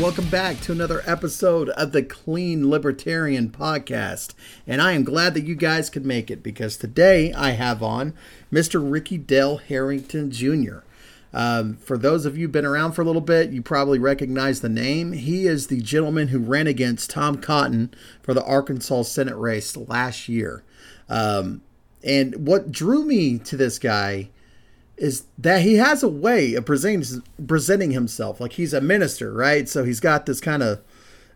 Welcome back to another episode of the Clean Libertarian Podcast. And I am glad that you guys could make it because today I have on Mr. Ricky Dale Harrington Jr. Um, for those of you been around for a little bit, you probably recognize the name. He is the gentleman who ran against Tom Cotton for the Arkansas Senate race last year. Um, and what drew me to this guy is that he has a way of presenting presenting himself like he's a minister, right? So he's got this kind of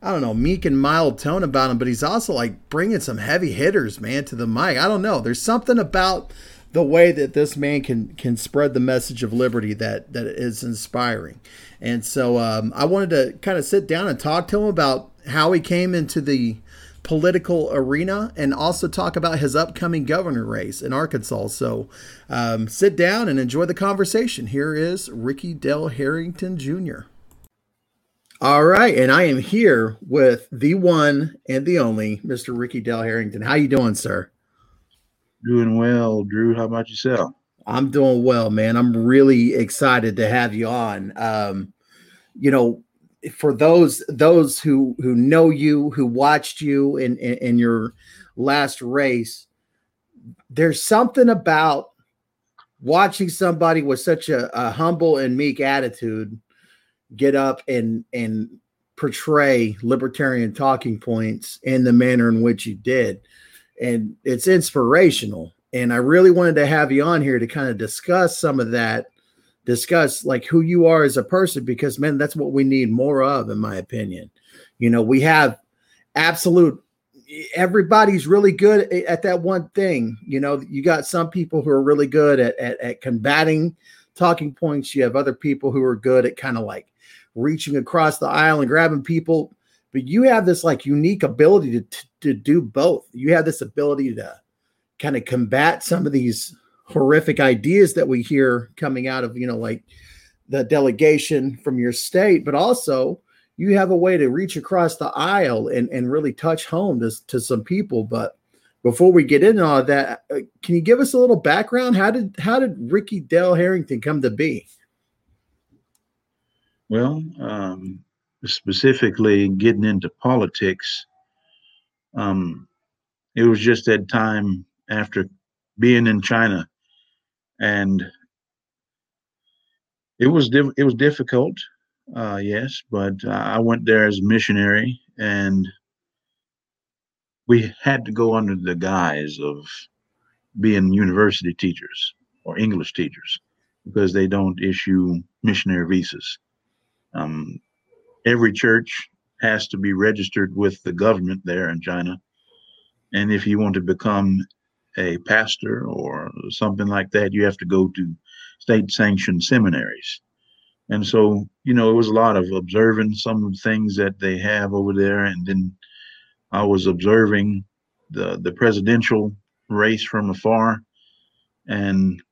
I don't know, meek and mild tone about him, but he's also like bringing some heavy hitters, man, to the mic. I don't know. There's something about the way that this man can can spread the message of liberty that that is inspiring. And so um, I wanted to kind of sit down and talk to him about how he came into the political arena and also talk about his upcoming governor race in Arkansas. So um, sit down and enjoy the conversation. Here is Ricky Dale Harrington Jr. All right, and I am here with the one and the only Mr. Ricky Dale Harrington. How you doing, sir? Doing well, Drew. How about yourself? I'm doing well, man. I'm really excited to have you on. Um, you know, for those those who who know you, who watched you in, in, in your last race, there's something about watching somebody with such a, a humble and meek attitude get up and and portray libertarian talking points in the manner in which you did. And it's inspirational. And i really wanted to have you on here to kind of discuss some of that discuss like who you are as a person because man that's what we need more of in my opinion. You know we have absolute everybody's really good at that one thing. You know you got some people who are really good at, at, at combating talking points. You have other people who are good at kind of like reaching across the aisle and grabbing people. But you have this like unique ability to, to, to do both. You have this ability to kind of combat some of these horrific ideas that we hear coming out of you know like the delegation from your state but also you have a way to reach across the aisle and, and really touch home to, to some people. But before we get into all that uh, can you give us a little background? How did how did Ricky Dale Harrington come to be? Well um, specifically getting into politics um, it was just that time after being in china and it was it was difficult, uh, yes, but uh, I went there as a missionary, and we had to go under the guise of being university teachers or English teachers because they don't issue missionary visas. Um, every church has to be registered with the government there in China, and if you want to become a pastor or something like that, you have to go to state sanctioned seminaries. And so, you know, it was a lot of observing some things that they have over there. And then I was observing the, the presidential race from afar. And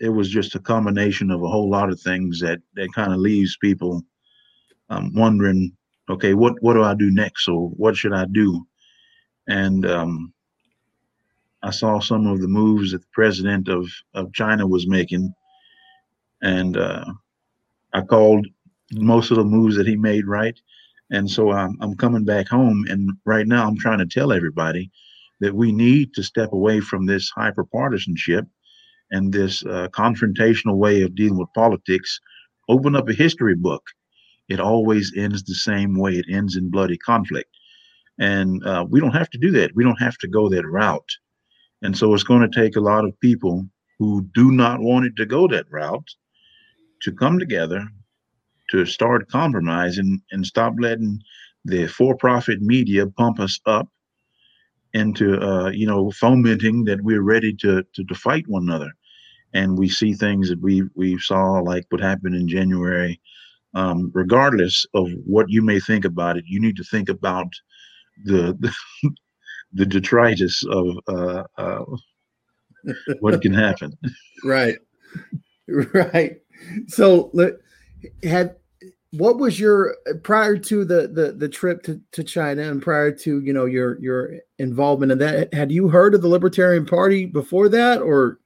it was just a combination of a whole lot of things that, that kind of leaves people um, wondering, okay, what, what do I do next? So what should I do? And um, I saw some of the moves that the president of, of China was making, and uh, I called most of the moves that he made right. And so I'm, I'm coming back home, and right now I'm trying to tell everybody that we need to step away from this hyper partisanship and this uh, confrontational way of dealing with politics. Open up a history book. It always ends the same way. It ends in bloody conflict. And uh, we don't have to do that. We don't have to go that route. And so it's going to take a lot of people who do not want it to go that route to come together to start compromising and stop letting the for-profit media pump us up into uh, you know fomenting that we're ready to, to to fight one another. And we see things that we we saw like what happened in january. Um, regardless of what you may think about it you need to think about the, the the detritus of uh, uh, what can happen. Right, right. So, had what was your prior to the the, the trip to, to China and prior to you know your your involvement in that? Had you heard of the Libertarian Party before that, or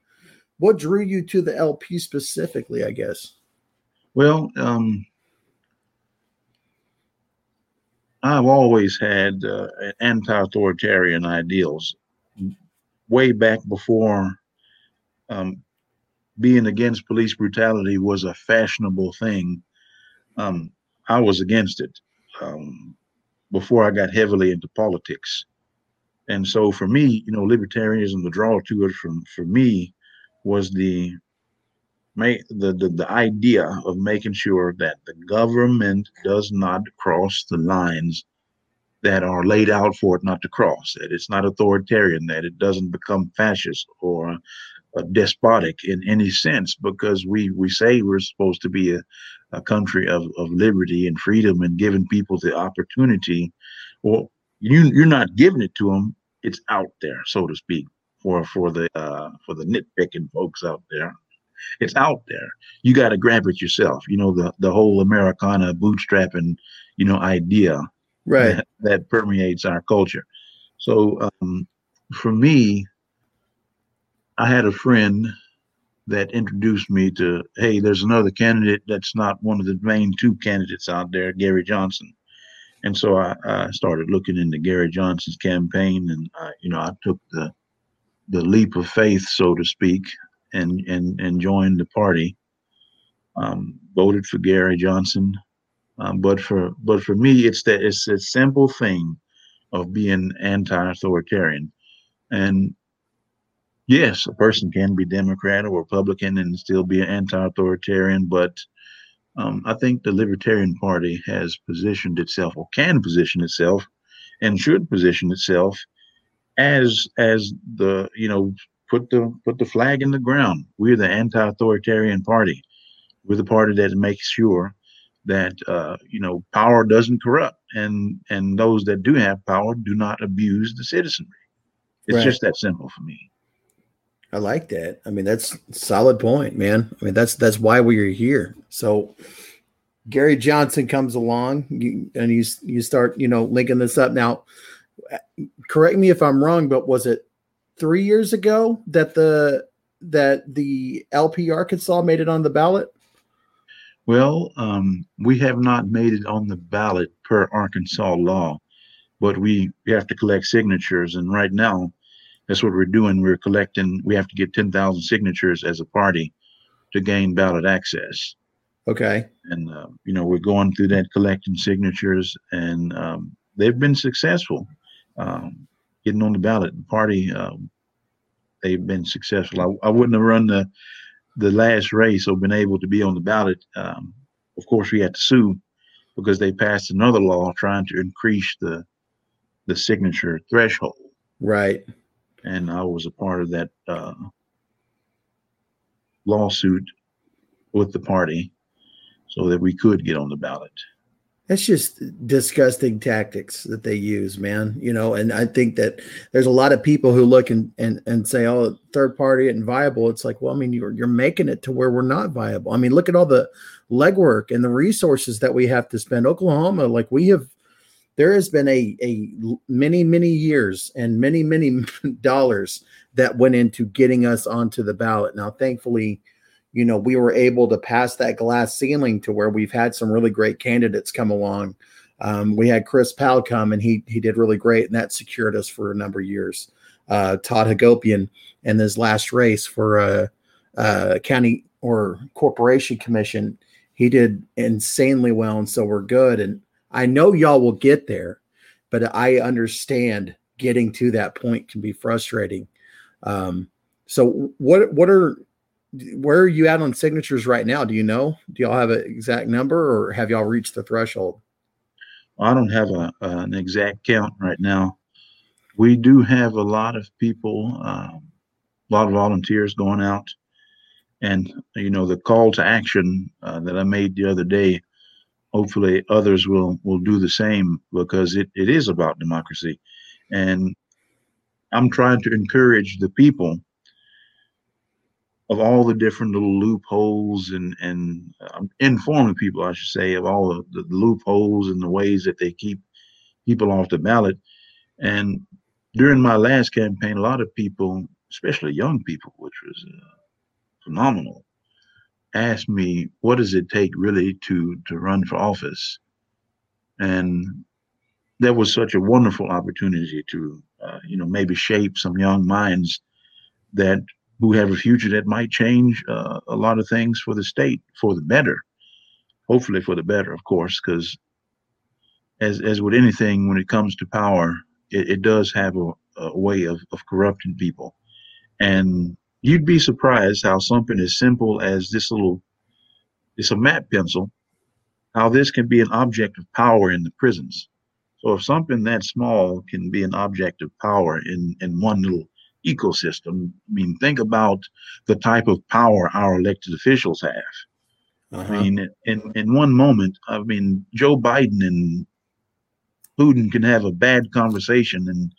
what drew you to the LP specifically? I guess. Well, um, I've always had uh, anti-authoritarian ideals. Way back before um, being against police brutality was a fashionable thing, um, I was against it um, before I got heavily into politics. And so for me, you know, libertarianism, the draw to it from for me was the make the, the the idea of making sure that the government does not cross the lines that are laid out for it not to cross that it's not authoritarian that it doesn't become fascist or uh, despotic in any sense because we we say we're supposed to be a, a country of, of liberty and freedom and giving people the opportunity. Well you you're not giving it to them it's out there so to speak for for the uh, for the nitpicking folks out there it's out there. You got to grab it yourself. You know the the whole Americana bootstrapping, you know, idea right that, that permeates our culture. So um, for me, I had a friend that introduced me to hey, there's another candidate that's not one of the main two candidates out there, Gary Johnson. And so I, I started looking into Gary Johnson's campaign, and I, you know I took the the leap of faith, so to speak, and and and joined the party. Um, voted for Gary Johnson, um, but for but for me, it's that it's a simple thing of being anti-authoritarian, and yes, a person can be Democrat or Republican and still be an anti-authoritarian, but um, I think the Libertarian Party has positioned itself or can position itself and should position itself as as the you know put the put the flag in the ground. We're the anti-authoritarian party. We're the party that makes sure that uh, you know power doesn't corrupt, and and those that do have power do not abuse the citizenry. It's right. just that simple for me. I like that. I mean, that's solid point, man. I mean, that's that's why we are here. So Gary Johnson comes along, you, and you you start you know linking this up. Now, correct me if I'm wrong, but was it three years ago that the that the LP Arkansas made it on the ballot? Well, um, we have not made it on the ballot per Arkansas law, but we, we have to collect signatures. And right now, that's what we're doing. We're collecting, we have to get 10,000 signatures as a party to gain ballot access. Okay. And, uh, you know, we're going through that collecting signatures, and um, they've been successful. Um, getting on the ballot. The party, um, they've been successful. I, I, wouldn't have run the the last race or been able to be on the ballot. Um, of course, we had to sue because they passed another law trying to increase the the signature threshold. Right. And I was a part of that uh, lawsuit with the party so that we could get on the ballot. That's just disgusting tactics that they use, man. You know, and I think that there's a lot of people who look and and, and say, "Oh, third party and viable." It's like, well, I mean, you're you're making it to where we're not viable. I mean, look at all the legwork and the resources that we have to spend. Oklahoma, like we have, there has been a a many many years and many many dollars that went into getting us onto the ballot. Now, thankfully you know, we were able to pass that glass ceiling to where we've had some really great candidates come along. Um, we had Chris Powell come and he he did really great, and that secured us for a number of years. Uh, Todd Hagopian in his last race for a, a county or corporation commission, he did insanely well, and so we're good. And I know y'all will get there, but I understand getting to that point can be frustrating. Um, so what what are where are you at on signatures right now? Do you know? Do y'all have an exact number, or have y'all reached the threshold? I don't have a, an exact count right now. We do have a lot of people, um, a lot of volunteers going out, and you know the call to action uh, that I made the other day. Hopefully, others will will do the same because it, it is about democracy, and I'm trying to encourage the people of all the different little loopholes and and um, informing people, I should say, of all the, the, loopholes and the ways that they keep people off the ballot. And during my last campaign, a lot of people, especially young people, which was uh, phenomenal, asked me, "What does it take really to to run for office?" And that was such a wonderful opportunity to, uh, you know, maybe shape some young minds that who have a future that might change uh, a lot of things for the state for the better. Hopefully, for the better, of course, because as as with anything, when it comes to power, it, it does have a, a way of, of corrupting people. And you'd be surprised how something as simple as this little it's a map pencil, how this can be an object of power in the prisons. So if something that small can be an object of power in, in one little ecosystem, I mean, think about the type of power our elected officials have. Uh-huh. I mean, in, in one moment, I mean, Joe Biden and Putin can have a bad conversation and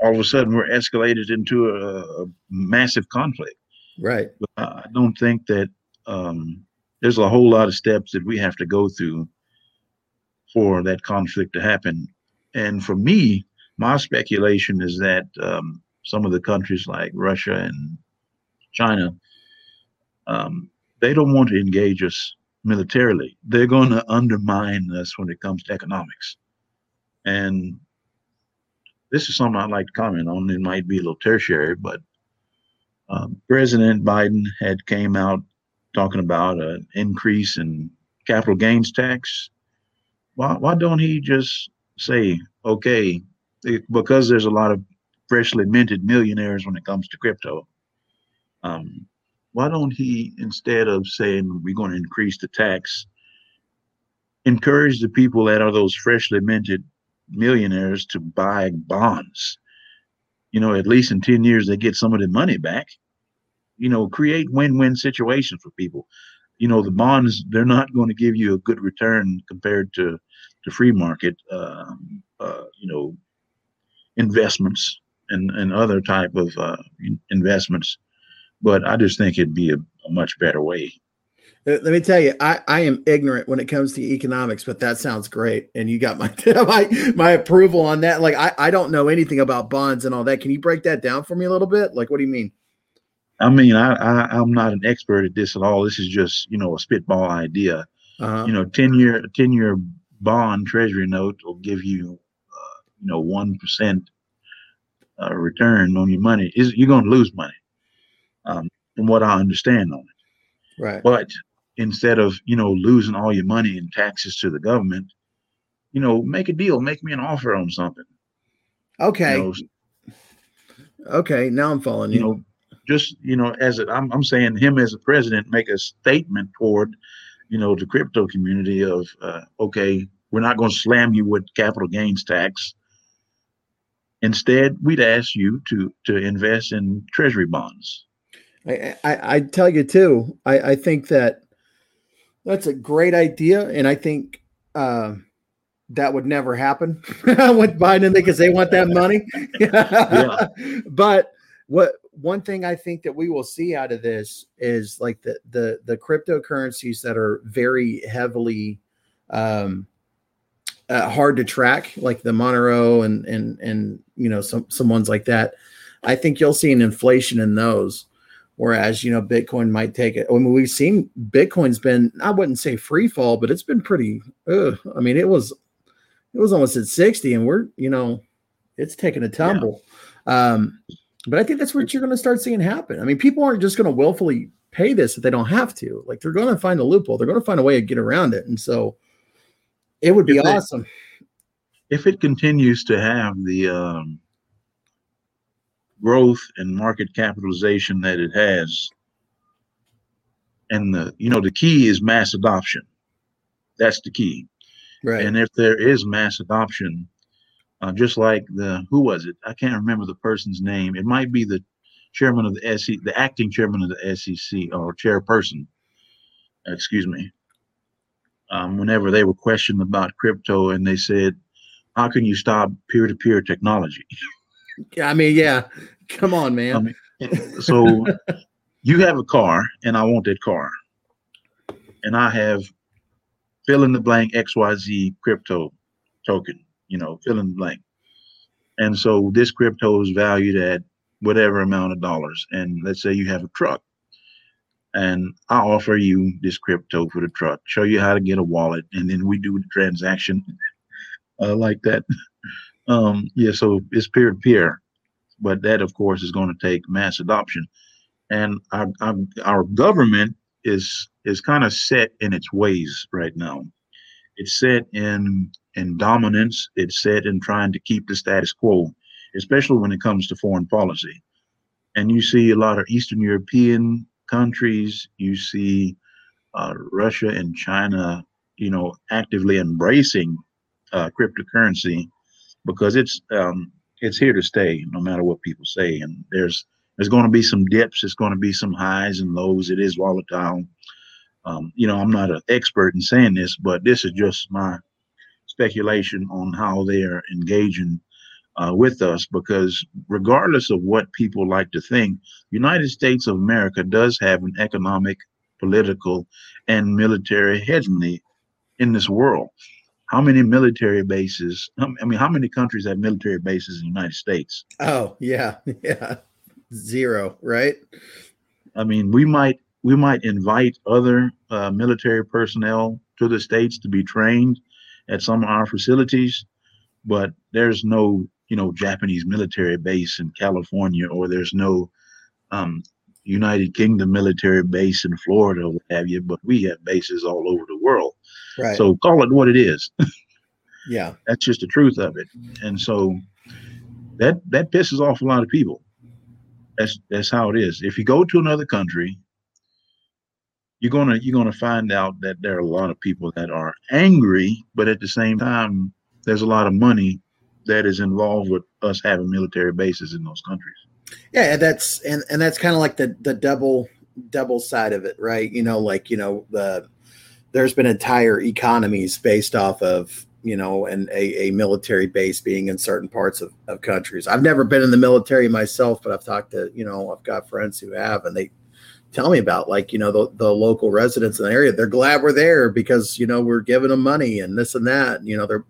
all of a sudden we're escalated into a, a massive conflict. Right. But I don't think that um, there's a whole lot of steps that we have to go through for that conflict to happen. And for me, my speculation is that um, some of the countries like Russia and China, um, they don't want to engage us militarily. They're going to undermine us when it comes to economics. And this is something I'd like to comment on. It might be a little tertiary, but um, President Biden had came out talking about an increase in capital gains tax. Why, why don't he just say, okay, because there's a lot of freshly minted millionaires when it comes to crypto, um, why don't he, instead of saying we're going to increase the tax, encourage the people that are those freshly minted millionaires to buy bonds? You know, at least in 10 years, they get some of their money back you know, create win-win situations for people. You know, the bonds they're not going to give you a good return compared to the free market. Uh, uh, you know, investments and and other type of uh, investments. But I just think it'd be a, a much better way. Let me tell you, I, I am ignorant when it comes to economics, but that sounds great. And you got my my, my approval on that. Like I, I don't know anything about bonds and all that. Can you break that down for me a little bit? Like what do you mean? I mean, I, I am not an expert at this at all. This is just you know a spitball idea. Uh-huh. You know, ten year ten year bond treasury note will give you uh, you know one percent uh, return on your money. Is you're going to lose money, um, from what I understand on it. Right. But instead of you know losing all your money in taxes to the government, you know, make a deal. Make me an offer on something. Okay. You know, okay. Now I'm following you. you know, just you know as a, I'm, I'm saying him as a president make a statement toward you know the crypto community of uh, okay we're not going to slam you with capital gains tax instead we'd ask you to to invest in treasury bonds i i, I tell you too I, I think that that's a great idea and i think uh, that would never happen with Biden because they want that money. yeah. But what one thing I think that we will see out of this is like the the the cryptocurrencies that are very heavily um, uh, hard to track, like the Monero and and and you know some some ones like that. I think you'll see an inflation in those, whereas you know Bitcoin might take it. I mean, we've seen Bitcoin's been I wouldn't say free fall, but it's been pretty. Ugh, I mean, it was it was almost at sixty, and we're you know it's taking a tumble. Yeah. Um, but I think that's what you're going to start seeing happen. I mean, people aren't just going to willfully pay this if they don't have to. Like they're going to find a loophole. They're going to find a way to get around it. And so it would be if awesome. It, if it continues to have the um, growth and market capitalization that it has, and the you know the key is mass adoption. That's the key. Right. And if there is mass adoption, uh, just like the who was it? I can't remember the person's name. It might be the chairman of the SEC, the acting chairman of the SEC or chairperson. Excuse me. Um, whenever they were questioned about crypto, and they said, "How can you stop peer-to-peer technology?" I mean, yeah, come on, man. So you have a car, and I want that car, and I have fill in the blank XYZ crypto token you know, fill in the blank. And so this crypto is valued at whatever amount of dollars. And let's say you have a truck and I offer you this crypto for the truck, show you how to get a wallet, and then we do the transaction. uh, like that. Um, yeah, so it's peer to peer, but that of course is going to take mass adoption, and our, our, our government is is kind of set in its ways right now. It's set in in dominance. It's set in trying to keep the status quo, especially when it comes to foreign policy. And you see a lot of Eastern European countries. You see uh, Russia and China, you know, actively embracing uh, cryptocurrency because it's um, it's here to stay, no matter what people say. And there's there's going to be some dips. There's going to be some highs and lows. It is volatile. Um, you know, I'm not an expert in saying this, but this is just my speculation on how they are engaging uh, with us. Because regardless of what people like to think, United States of America does have an economic, political, and military hegemony in this world how many military bases? I mean, how many countries have military bases in the United States? Oh, yeah, yeah, zero, right? I mean, we might we might invite other uh, military personnel to the states to be trained at some of our facilities, but there's no you know Japanese military base in California, or there's no um, United Kingdom military base in Florida, or what have you. But we have bases all over the world. Right. So call it what it is. yeah. That's just the truth of it. And so that that pisses off a lot of people. That's that's how it is. If you go to another country, you're gonna you're gonna find out that there are a lot of people that are angry, but at the same time, there's a lot of money that is involved with us having military bases in those countries. Yeah, that's and and that's kind of like the the double double side of it, right? You know, like you know the there's been entire economies based off of you know and a, a military base being in certain parts of, of countries i've never been in the military myself but i've talked to you know i've got friends who have and they tell me about like you know the, the local residents in the area they're glad we're there because you know we're giving them money and this and that you know they're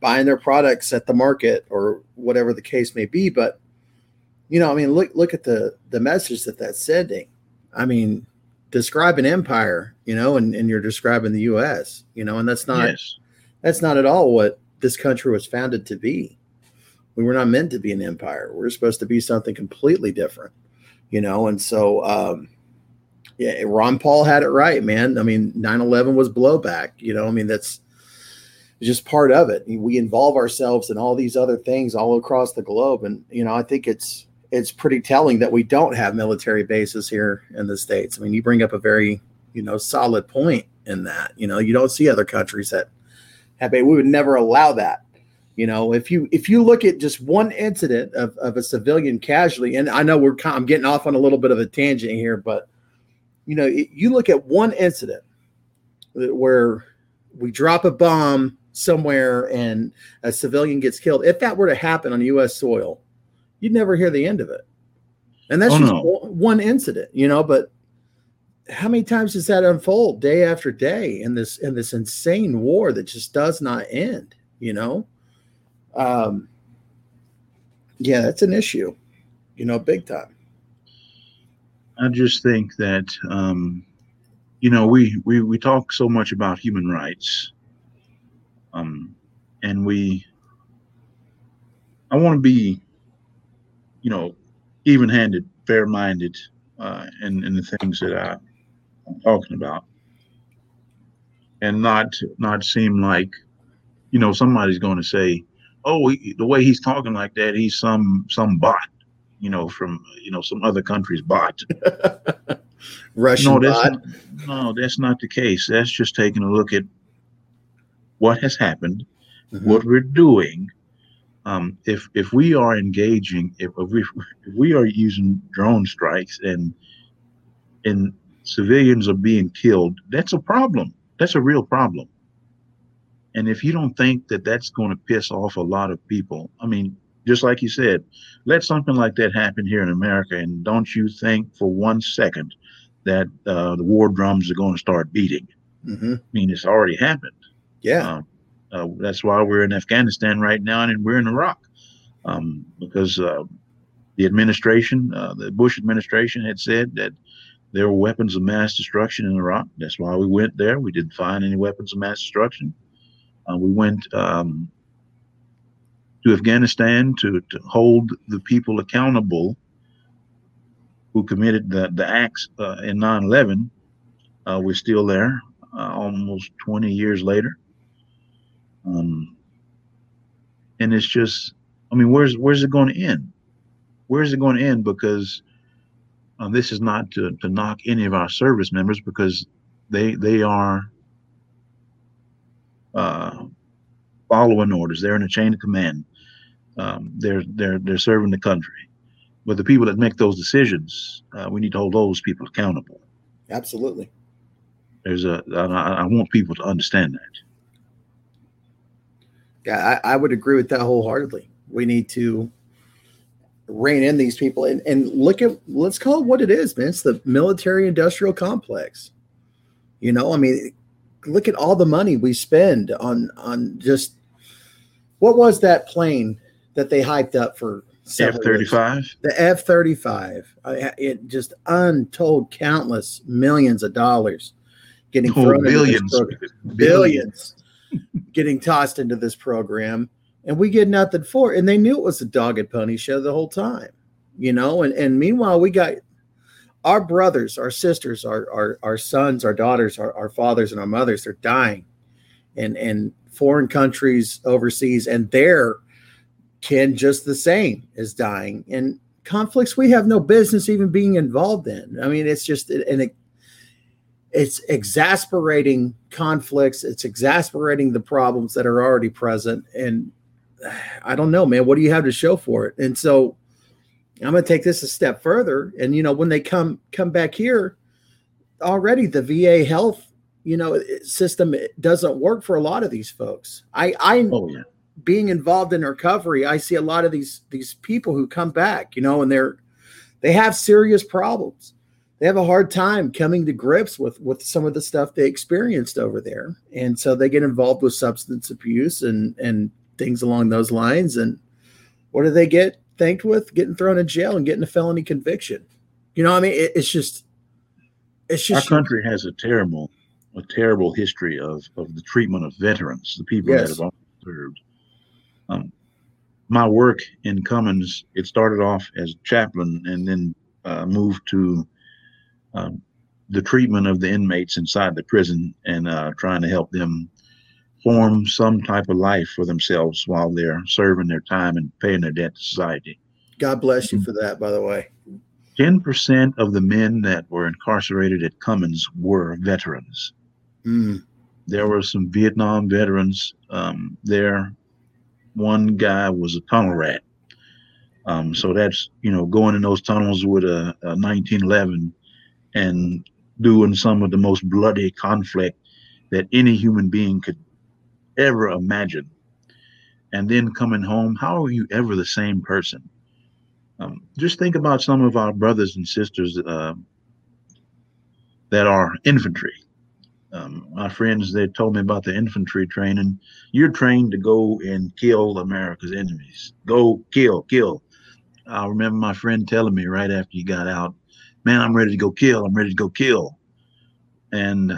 buying their products at the market or whatever the case may be but you know i mean look look at the the message that that's sending i mean describe an empire, you know, and, and you're describing the US, you know, and that's not yes. that's not at all what this country was founded to be. We were not meant to be an empire. We are supposed to be something completely different, you know, and so um yeah, Ron Paul had it right, man. I mean, 9-11 was blowback, you know, I mean that's just part of it. We involve ourselves in all these other things all across the globe. And, you know, I think it's it's pretty telling that we don't have military bases here in the states. I mean, you bring up a very you know solid point in that. You know, you don't see other countries that have a. We would never allow that. You know, if you if you look at just one incident of, of a civilian casualty, and I know we're I'm getting off on a little bit of a tangent here, but you know, it, you look at one incident where we drop a bomb somewhere and a civilian gets killed. If that were to happen on U.S. soil, you'd never hear the end of it. And that's oh, just no. one incident, you know, but how many times does that unfold day after day in this in this insane war that just does not end, you know? Um yeah, that's an issue, you know, big time. I just think that um you know, we we we talk so much about human rights. Um and we I want to be you know, even handed, fair minded uh, in, in the things that I, I'm talking about. And not not seem like, you know, somebody's going to say, "Oh, he, the way he's talking like that, he's some some bot," you know, from you know some other country's bot. Russian no, that's bot. Not, no, that's not the case. That's just taking a look at what has happened, mm-hmm. what we're doing, um, if if we are engaging, if, if, we if we are using drone strikes and and civilians are being killed, that's a problem. That's a real problem. And if you don't think that that's going to piss off a lot of people, I mean, just like you said, let something like that happen here in America, and don't you think for one second that uh, the war drums are going to start beating? Mm-hmm. I mean, it's already happened. Yeah. Uh, uh, that's why we're in Afghanistan right now and we're in Iraq um, because uh, the administration, uh, the Bush administration, had said that there were weapons of mass destruction in Iraq. That's why we went there. We didn't find any weapons of mass destruction. Uh, we went um, to Afghanistan to, to hold the people accountable who committed the, the acts uh, in 9 11. Uh, we're still there uh, almost 20 years later. Um, and it's just, I mean, where's where's it going to end? Where's it going to end? Because uh, this is not to, to knock any of our service members because they they are uh, following orders. They're in a chain of command. Um, they're they're they're serving the country. But the people that make those decisions, uh, we need to hold those people accountable. Absolutely. There's a. I, I want people to understand that. Yeah, I, I would agree with that wholeheartedly. We need to rein in these people and, and look at let's call it what it is, man. It's the military industrial complex. You know, I mean, look at all the money we spend on on just what was that plane that they hyped up for F thirty five? The F thirty five. It just untold countless millions of dollars getting oh, thrown billions, billions, billions getting tossed into this program, and we get nothing for it. And they knew it was a dog and pony show the whole time, you know. And and meanwhile, we got our brothers, our sisters, our our, our sons, our daughters, our, our fathers, and our mothers. They're dying, and and foreign countries overseas, and their kin just the same is dying. And conflicts we have no business even being involved in. I mean, it's just an it's exasperating conflicts it's exasperating the problems that are already present and i don't know man what do you have to show for it and so i'm going to take this a step further and you know when they come come back here already the va health you know system doesn't work for a lot of these folks. I i oh, yeah. being involved in recovery i see a lot of these these people who come back you know and they're they have serious problems. They have a hard time coming to grips with with some of the stuff they experienced over there. And so they get involved with substance abuse and and things along those lines. And what do they get thanked with? Getting thrown in jail and getting a felony conviction. You know i mean it, it's just it's just our country has a terrible a terrible history of of the treatment of veterans the people yes. that have served um, my work in Cummins, it started off as chaplain and then uh, moved to um, the treatment of the inmates inside the prison and uh, trying to help them form some type of life for themselves while they're serving their time and paying their debt to society. God bless you for that, by the way. 10% of the men that were incarcerated at Cummins were veterans. Mm. There were some Vietnam veterans um, there. One guy was a tunnel rat. Um, so that's, you know, going in those tunnels with a, a 1911 and doing some of the most bloody conflict that any human being could ever imagine. And then coming home, how are you ever the same person? Um, just think about some of our brothers and sisters uh, that are infantry. Um, my friends, they told me about the infantry training. You're trained to go and kill America's enemies. Go kill, kill. I remember my friend telling me right after he got out, man, I'm ready to go kill. I'm ready to go kill. And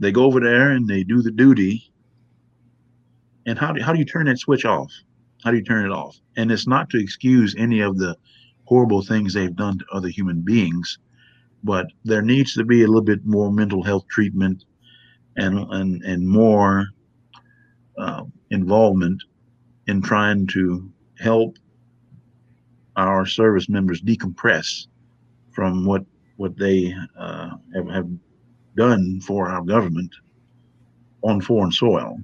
they go over there and they do the duty. And how do, how do you turn that switch off? How do you turn it off? And it's not to excuse any of the horrible things they've done to other human beings, but there needs to be a little bit more mental health treatment and and and more uh, involvement in trying to help our service members decompress from what what they uh, have, have done for our government on foreign soil.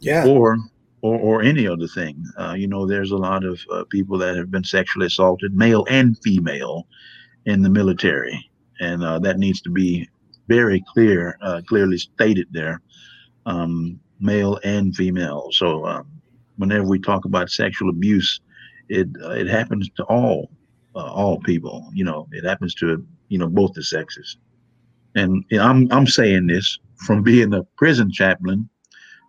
Yeah. Or or, or any other thing. Uh, you know, there's a lot of uh, people that have been sexually assaulted, male and female, in the military, and uh, that needs to be very clear, uh, clearly stated there, um, male and female. So um, whenever we talk about sexual abuse, it uh, it happens to all uh, all people. You know, it happens to you know both the sexes. And you know, I'm I'm saying this from being a prison chaplain,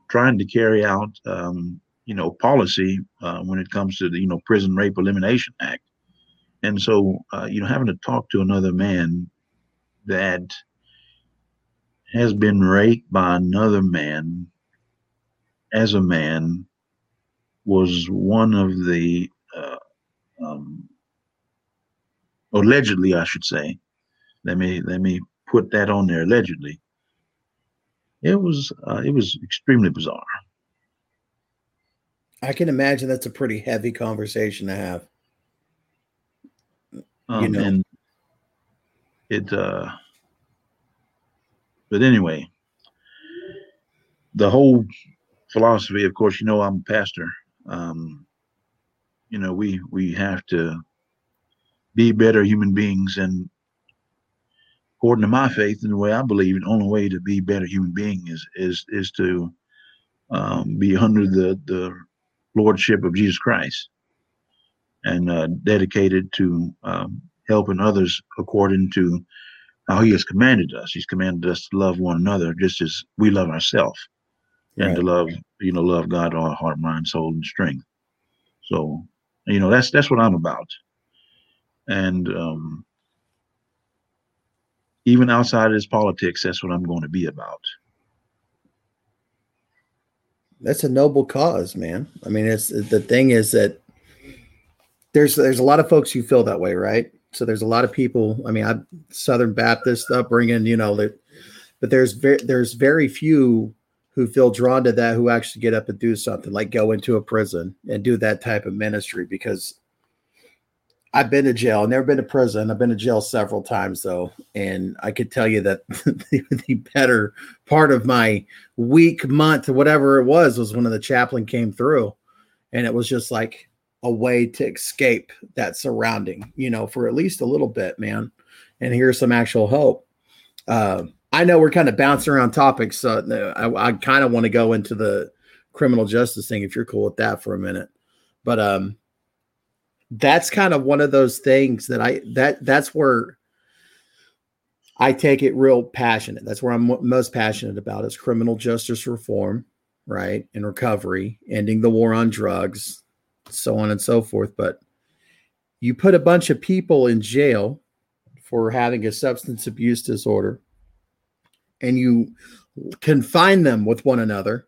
trying to carry out um, you know policy uh, when it comes to the you know Prison Rape Elimination Act. And so uh, you know having to talk to another man that has been raped by another man as a man was one of the uh, um, allegedly, I should say. Let me let me put that on there. Allegedly, it was uh, it was extremely bizarre. I can imagine that's a pretty heavy conversation to have. Um, you know? And it, uh, but anyway, the whole philosophy, of course, you know, I'm a pastor. Um, you know, we we have to be better human beings, and according to my faith and the way I believe, the only way to be better human being is is is to um, be under the the lordship of Jesus Christ and uh, dedicated to um, helping others according to how he has commanded us. He's commanded us to love one another just as we love ourselves and right. to love, you know, love God, all heart, mind, soul, and strength. So, you know, that's that's what I'm about. And um, even outside of this politics, that's what I'm going to be about. That's a noble cause, man. I mean, it's the thing is that there's there's a lot of folks who feel that way, right? So there's a lot of people. I mean, I'm Southern Baptist upbringing, you know, that, but there's very there's very few who feel drawn to that who actually get up and do something like go into a prison and do that type of ministry because I've been to jail, I've never been to prison. I've been to jail several times though, and I could tell you that the, the, better part of my week, month, whatever it was, was when the chaplain came through, and it was just like a way to escape that surrounding, you know, for at least a little bit, man. And here's some actual hope. Uh, I know we're kind of bouncing around topics, so I, I kind of want to go into the criminal justice thing if you're cool with that for a minute, but um that's kind of one of those things that I that that's where I take it real passionate. That's where I'm most passionate about is criminal justice reform, right? And recovery, ending the war on drugs, so on and so forth. But you put a bunch of people in jail for having a substance abuse disorder and you confine them with one another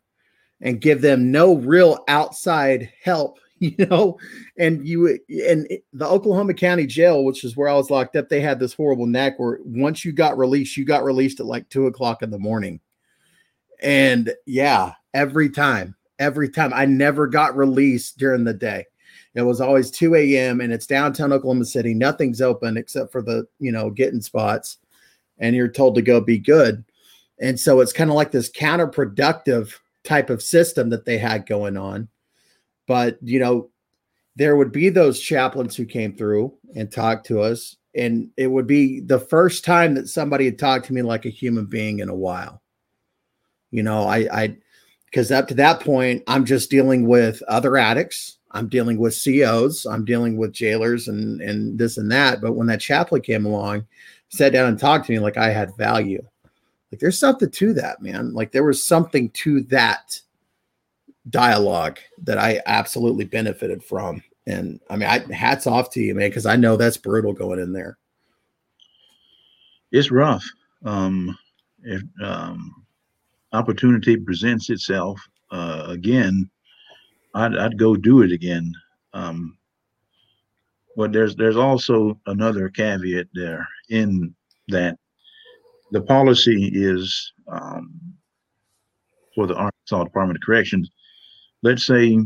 and give them no real outside help you know, and you and the Oklahoma County Jail, which is where I was locked up, they had this horrible knack where once you got released, you got released at like two o'clock in the morning. And yeah, every time, every time I never got released during the day. It was always 2 a.m. and it's downtown Oklahoma City. Nothing's open except for the, you know, getting spots. And you're told to go be good. And so it's kind of like this counterproductive type of system that they had going on but, you know, there would be those chaplains who came through and talked to us. And it would be the first time that somebody had talked to me like a human being in a while. You know, I, I, because up to that point, I'm just dealing with other addicts. I'm dealing with COs. I'm dealing with jailers and and this and that. But when that chaplain came along, sat down and talked to me like I had value. Like there's something to that, man. Like there was something to that dialogue that I absolutely benefited from. And I mean, I hats off to you, man, because I know that's brutal going in there. It's rough. Um, if um, opportunity presents itself uh, again, I'd, I'd go do it again. Um, but there's there's also another caveat there in that the policy is um, for the Arkansas Department of Corrections let's say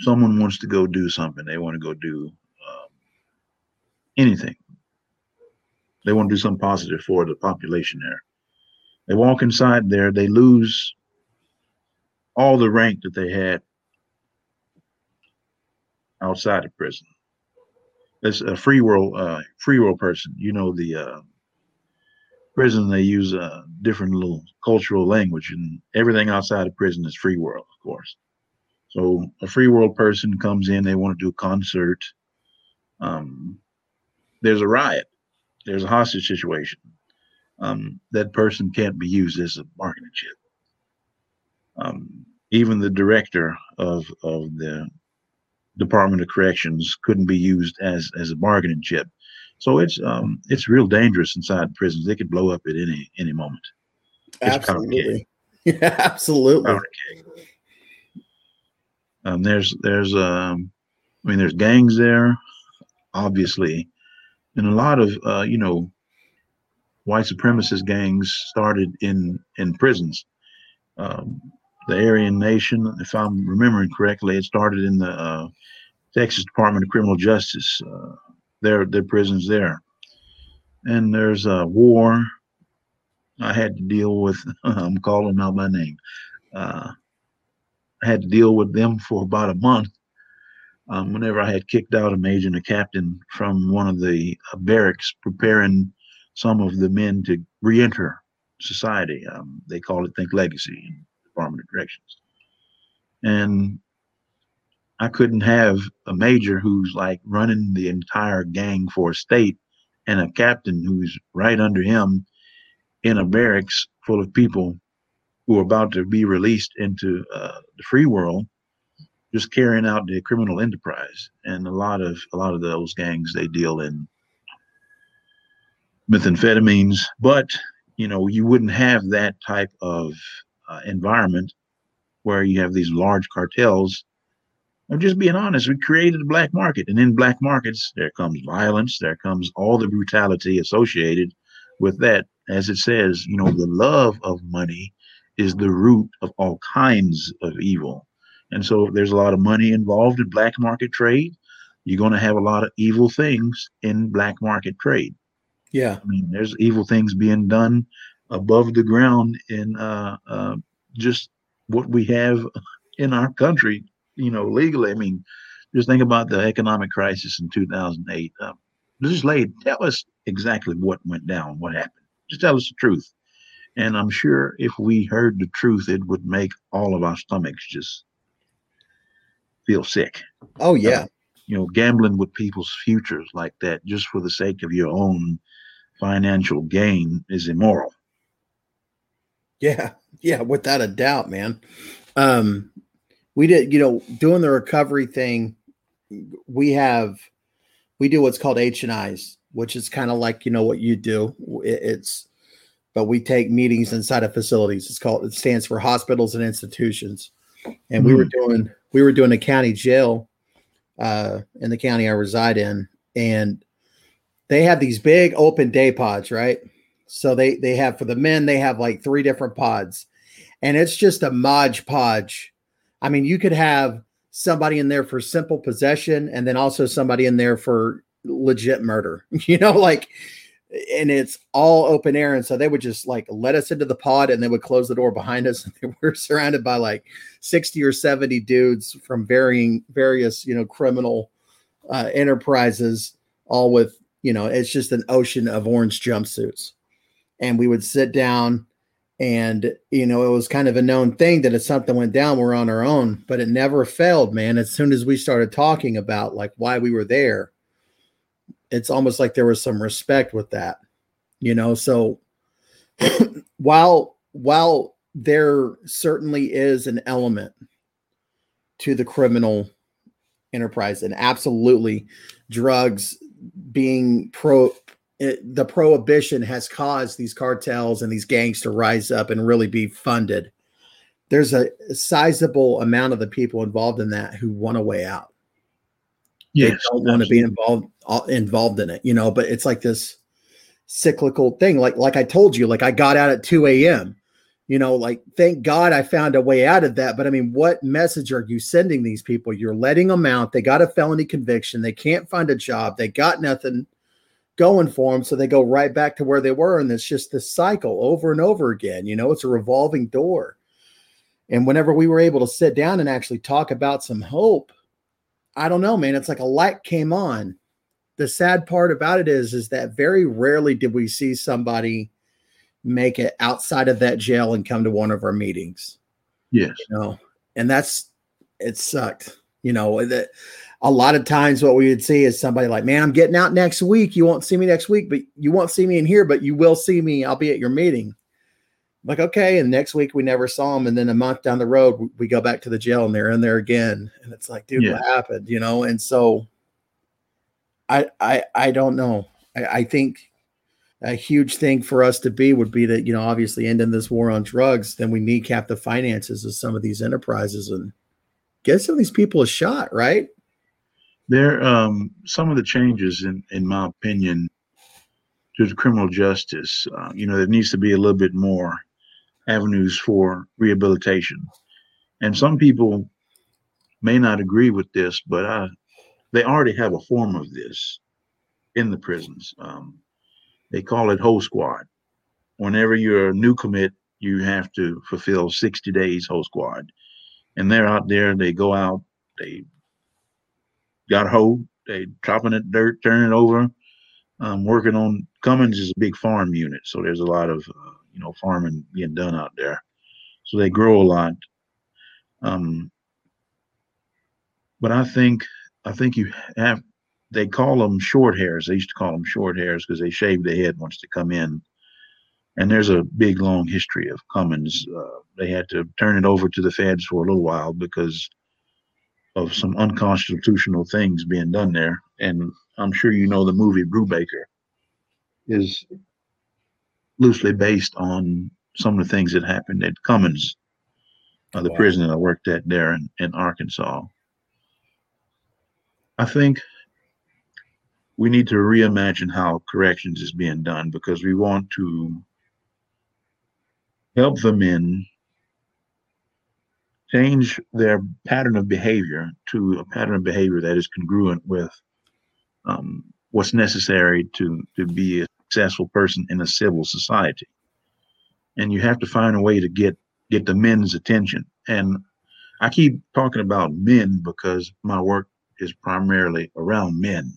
someone wants to go do something. They want to go do um, anything. They want to do something positive for the population there. They walk inside there, they lose all the rank that they had outside of prison. It's a free world, uh, free world person. You know the uh, prison they use a different little cultural language, and everything outside of prison is free world of course. So a free world person comes in, they want to do a concert. Um, there's a riot, there's a hostage situation. Um, that person can't be used as a bargaining chip. Um, even the director of of the Department of Corrections couldn't be used as as a bargaining chip. So it's um it's real dangerous inside prisons. They could blow up at any any moment. It's absolutely. Yeah, absolutely. Um, there's there's um, I mean there's gangs there, obviously, and a lot of uh, you know white supremacist gangs started in in prisons. Um, the Aryan Nation, if I'm remembering correctly, it started in the uh, Texas Department of Criminal Justice. Uh, their their prisons there, and there's a war. I had to deal with. I'm calling out my name. Uh, I had to deal with them for about a month. Um, whenever I had kicked out a major and a captain from one of the uh, barracks, preparing some of the men to re-enter society. Um, they call it Think Legacy in the Department of Corrections. And I couldn't have a major who's like running the entire gang for a state and a captain who's right under him in a barracks full of people who are about to be released into uh, the free world just carrying out the criminal enterprise and a lot of a lot of those gangs they deal in methamphetamines but you know you wouldn't have that type of uh, environment where you have these large cartels I'm just being honest. We created a black market, and in black markets, there comes violence. There comes all the brutality associated with that. As it says, you know, the love of money is the root of all kinds of evil. And so, there's a lot of money involved in black market trade, you're going to have a lot of evil things in black market trade. Yeah, I mean, there's evil things being done above the ground in uh, uh, just what we have in our country you know, legally. I mean, just think about the economic crisis in 2008. Um, just lay, tell us exactly what went down, what happened. Just tell us the truth. And I'm sure if we heard the truth, it would make all of our stomachs just feel sick. Oh, yeah. Uh, you know, gambling with people's futures like that just for the sake of your own financial gain is immoral. Yeah. Yeah. Without a doubt, man. Um, we did, you know, doing the recovery thing. We have, we do what's called H and I's, which is kind of like you know what you do. It's, but we take meetings inside of facilities. It's called. It stands for hospitals and institutions. And mm-hmm. we were mm-hmm. doing, we were doing a county jail, uh, in the county I reside in, and they have these big open day pods, right? So they they have for the men, they have like three different pods, and it's just a modge podge I mean, you could have somebody in there for simple possession and then also somebody in there for legit murder, you know, like, and it's all open air. And so they would just like let us into the pod and they would close the door behind us. And we're surrounded by like 60 or 70 dudes from varying, various, you know, criminal uh, enterprises, all with, you know, it's just an ocean of orange jumpsuits. And we would sit down and you know it was kind of a known thing that if something went down we're on our own but it never failed man as soon as we started talking about like why we were there it's almost like there was some respect with that you know so while while there certainly is an element to the criminal enterprise and absolutely drugs being pro it, the prohibition has caused these cartels and these gangs to rise up and really be funded. There's a sizable amount of the people involved in that who want a way out. Yes, they don't want to be involved involved in it, you know. But it's like this cyclical thing. Like like I told you, like I got out at 2 a.m. You know, like thank God I found a way out of that. But I mean, what message are you sending these people? You're letting them out. They got a felony conviction. They can't find a job. They got nothing going for them. So they go right back to where they were. And it's just this cycle over and over again. You know, it's a revolving door. And whenever we were able to sit down and actually talk about some hope, I don't know, man, it's like a light came on. The sad part about it is, is that very rarely did we see somebody make it outside of that jail and come to one of our meetings. Yes. You know, and that's it sucked. You know, that a lot of times what we would see is somebody like, man, I'm getting out next week. You won't see me next week, but you won't see me in here, but you will see me. I'll be at your meeting. like, okay. And next week we never saw them. And then a month down the road, we go back to the jail and they're in there again. And it's like, dude, yeah. what happened? You know? And so I I I don't know. I, I think a huge thing for us to be would be that, you know, obviously ending this war on drugs, then we kneecap the finances of some of these enterprises and give some of these people a shot, right? There, um, some of the changes, in in my opinion, to the criminal justice, uh, you know, there needs to be a little bit more avenues for rehabilitation. And some people may not agree with this, but I, they already have a form of this in the prisons. Um, they call it hoe squad. Whenever you're a new commit, you have to fulfill 60 days hoe squad. And they're out there, they go out, they got hoe, they chopping it dirt, turning it over, um, working on Cummins is a big farm unit. So there's a lot of, uh, you know, farming being done out there. So they grow a lot. Um, but I think, I think you have, they call them short hairs. They used to call them short hairs because they shave the head once they come in. And there's a big, long history of Cummins. Uh, they had to turn it over to the feds for a little while because of some unconstitutional things being done there. And I'm sure you know the movie Brubaker is loosely based on some of the things that happened at Cummins, uh, the wow. prison that I worked at there in, in Arkansas. I think we need to reimagine how corrections is being done because we want to help the men change their pattern of behavior to a pattern of behavior that is congruent with um, what's necessary to to be a successful person in a civil society. And you have to find a way to get get the men's attention. And i keep talking about men because my work is primarily around men.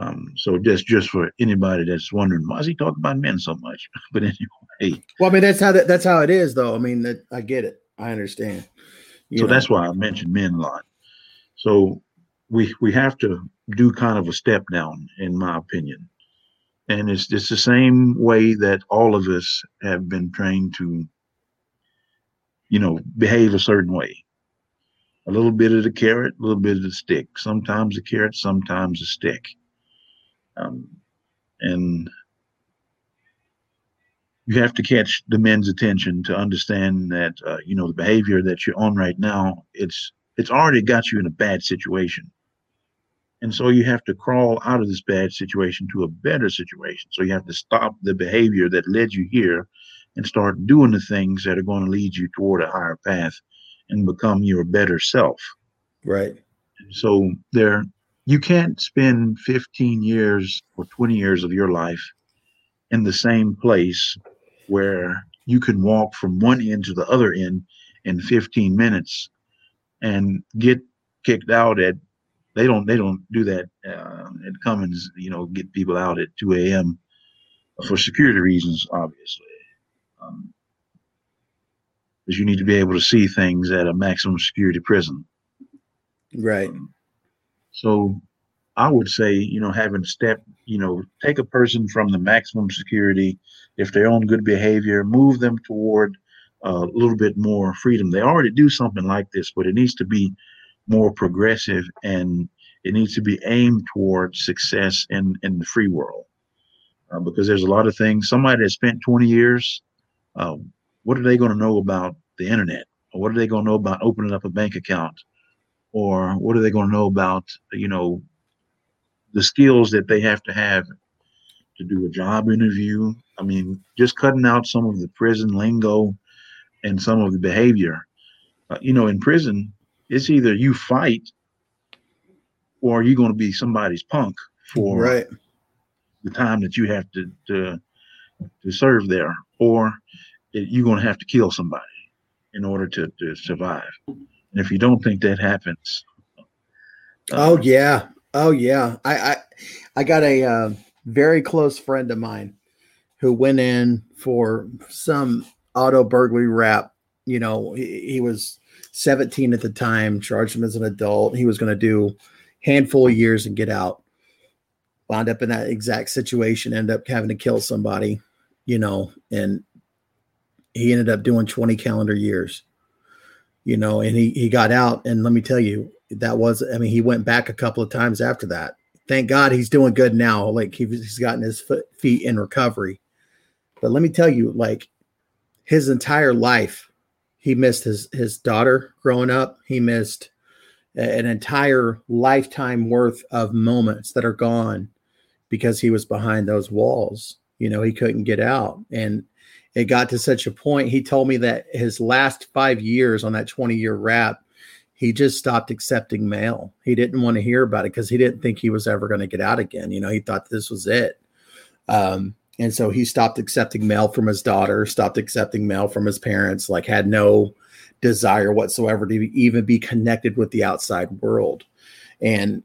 Um, so just just for anybody that's wondering why is he talking about men so much? But anyway. Well i mean that's how that, that's how it is though. I mean that i get it. I understand. You so know. that's why i mentioned men a lot. So we we have to do kind of a step down, in my opinion. And it's it's the same way that all of us have been trained to, you know, behave a certain way. A little bit of the carrot, a little bit of the stick. Sometimes the carrot, sometimes the stick. Um, and you have to catch the men's attention to understand that uh, you know the behavior that you're on right now. It's it's already got you in a bad situation and so you have to crawl out of this bad situation to a better situation. So you have to stop the behavior that led you here and start doing the things that are going to lead you toward a higher path and become your better self. Right. So there you can't spend 15 years or 20 years of your life in the same place where you can walk from one end to the other end in 15 minutes and get kicked out at they don't they don't do that uh, at Cummins. You know, get people out at 2 a.m. for security reasons, obviously. Um, because you need to be able to see things at a maximum security prison. Right. Um, so I would say, you know, having step, you know, take a person from the maximum security, if they're on good behavior, move them toward uh, a little bit more freedom. They already do something like this, but it needs to be more progressive and it needs to be aimed towards success in in the free world uh, because there's a lot of things somebody that spent 20 years uh, what are they going to know about the internet? Or what are they going to know about opening up a bank account? Or what are they going to know about you know the skills that they have to have to do a job interview? I mean just cutting out some of the prison lingo and some of the behavior. Uh, you know in prison it's either you fight or you're going to be somebody's punk for right. the time that you have to to, to serve there, or you're going to have to kill somebody in order to, to survive. And if you don't think that happens, uh, oh yeah, oh yeah, I I, I got a uh, very close friend of mine who went in for some auto burglary rap. You know, he, he was 17 at the time, charged him as an adult. He was going to do handful of years and get out. Wound up in that exact situation, end up having to kill somebody, you know, and he ended up doing 20 calendar years, you know, and he, he got out. And let me tell you, that was, I mean, he went back a couple of times after that. Thank God he's doing good now. Like he's gotten his foot, feet in recovery. But let me tell you, like his entire life he missed his his daughter growing up. He missed an entire lifetime worth of moments that are gone because he was behind those walls. You know, he couldn't get out. And it got to such a point. He told me that his last five years on that 20 year rap, he just stopped accepting mail. He didn't want to hear about it because he didn't think he was ever going to get out again. You know, he thought this was it. Um, and so he stopped accepting mail from his daughter, stopped accepting mail from his parents, like had no desire whatsoever to even be connected with the outside world. And,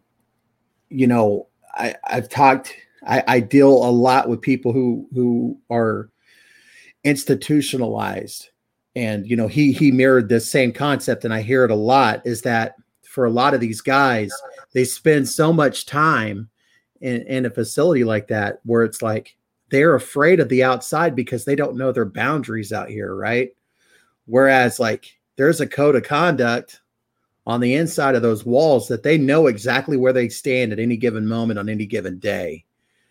you know, I, I've talked, I, I deal a lot with people who who are institutionalized. And you know he he mirrored this same concept and i hear it a lot is that for a lot of these guys they spend so much time in, in a facility like that where it's like they're afraid of the outside because they don't know their boundaries out here right? Whereas like there's a code of conduct on the inside of those walls that they know exactly where they stand at any given moment on any given day.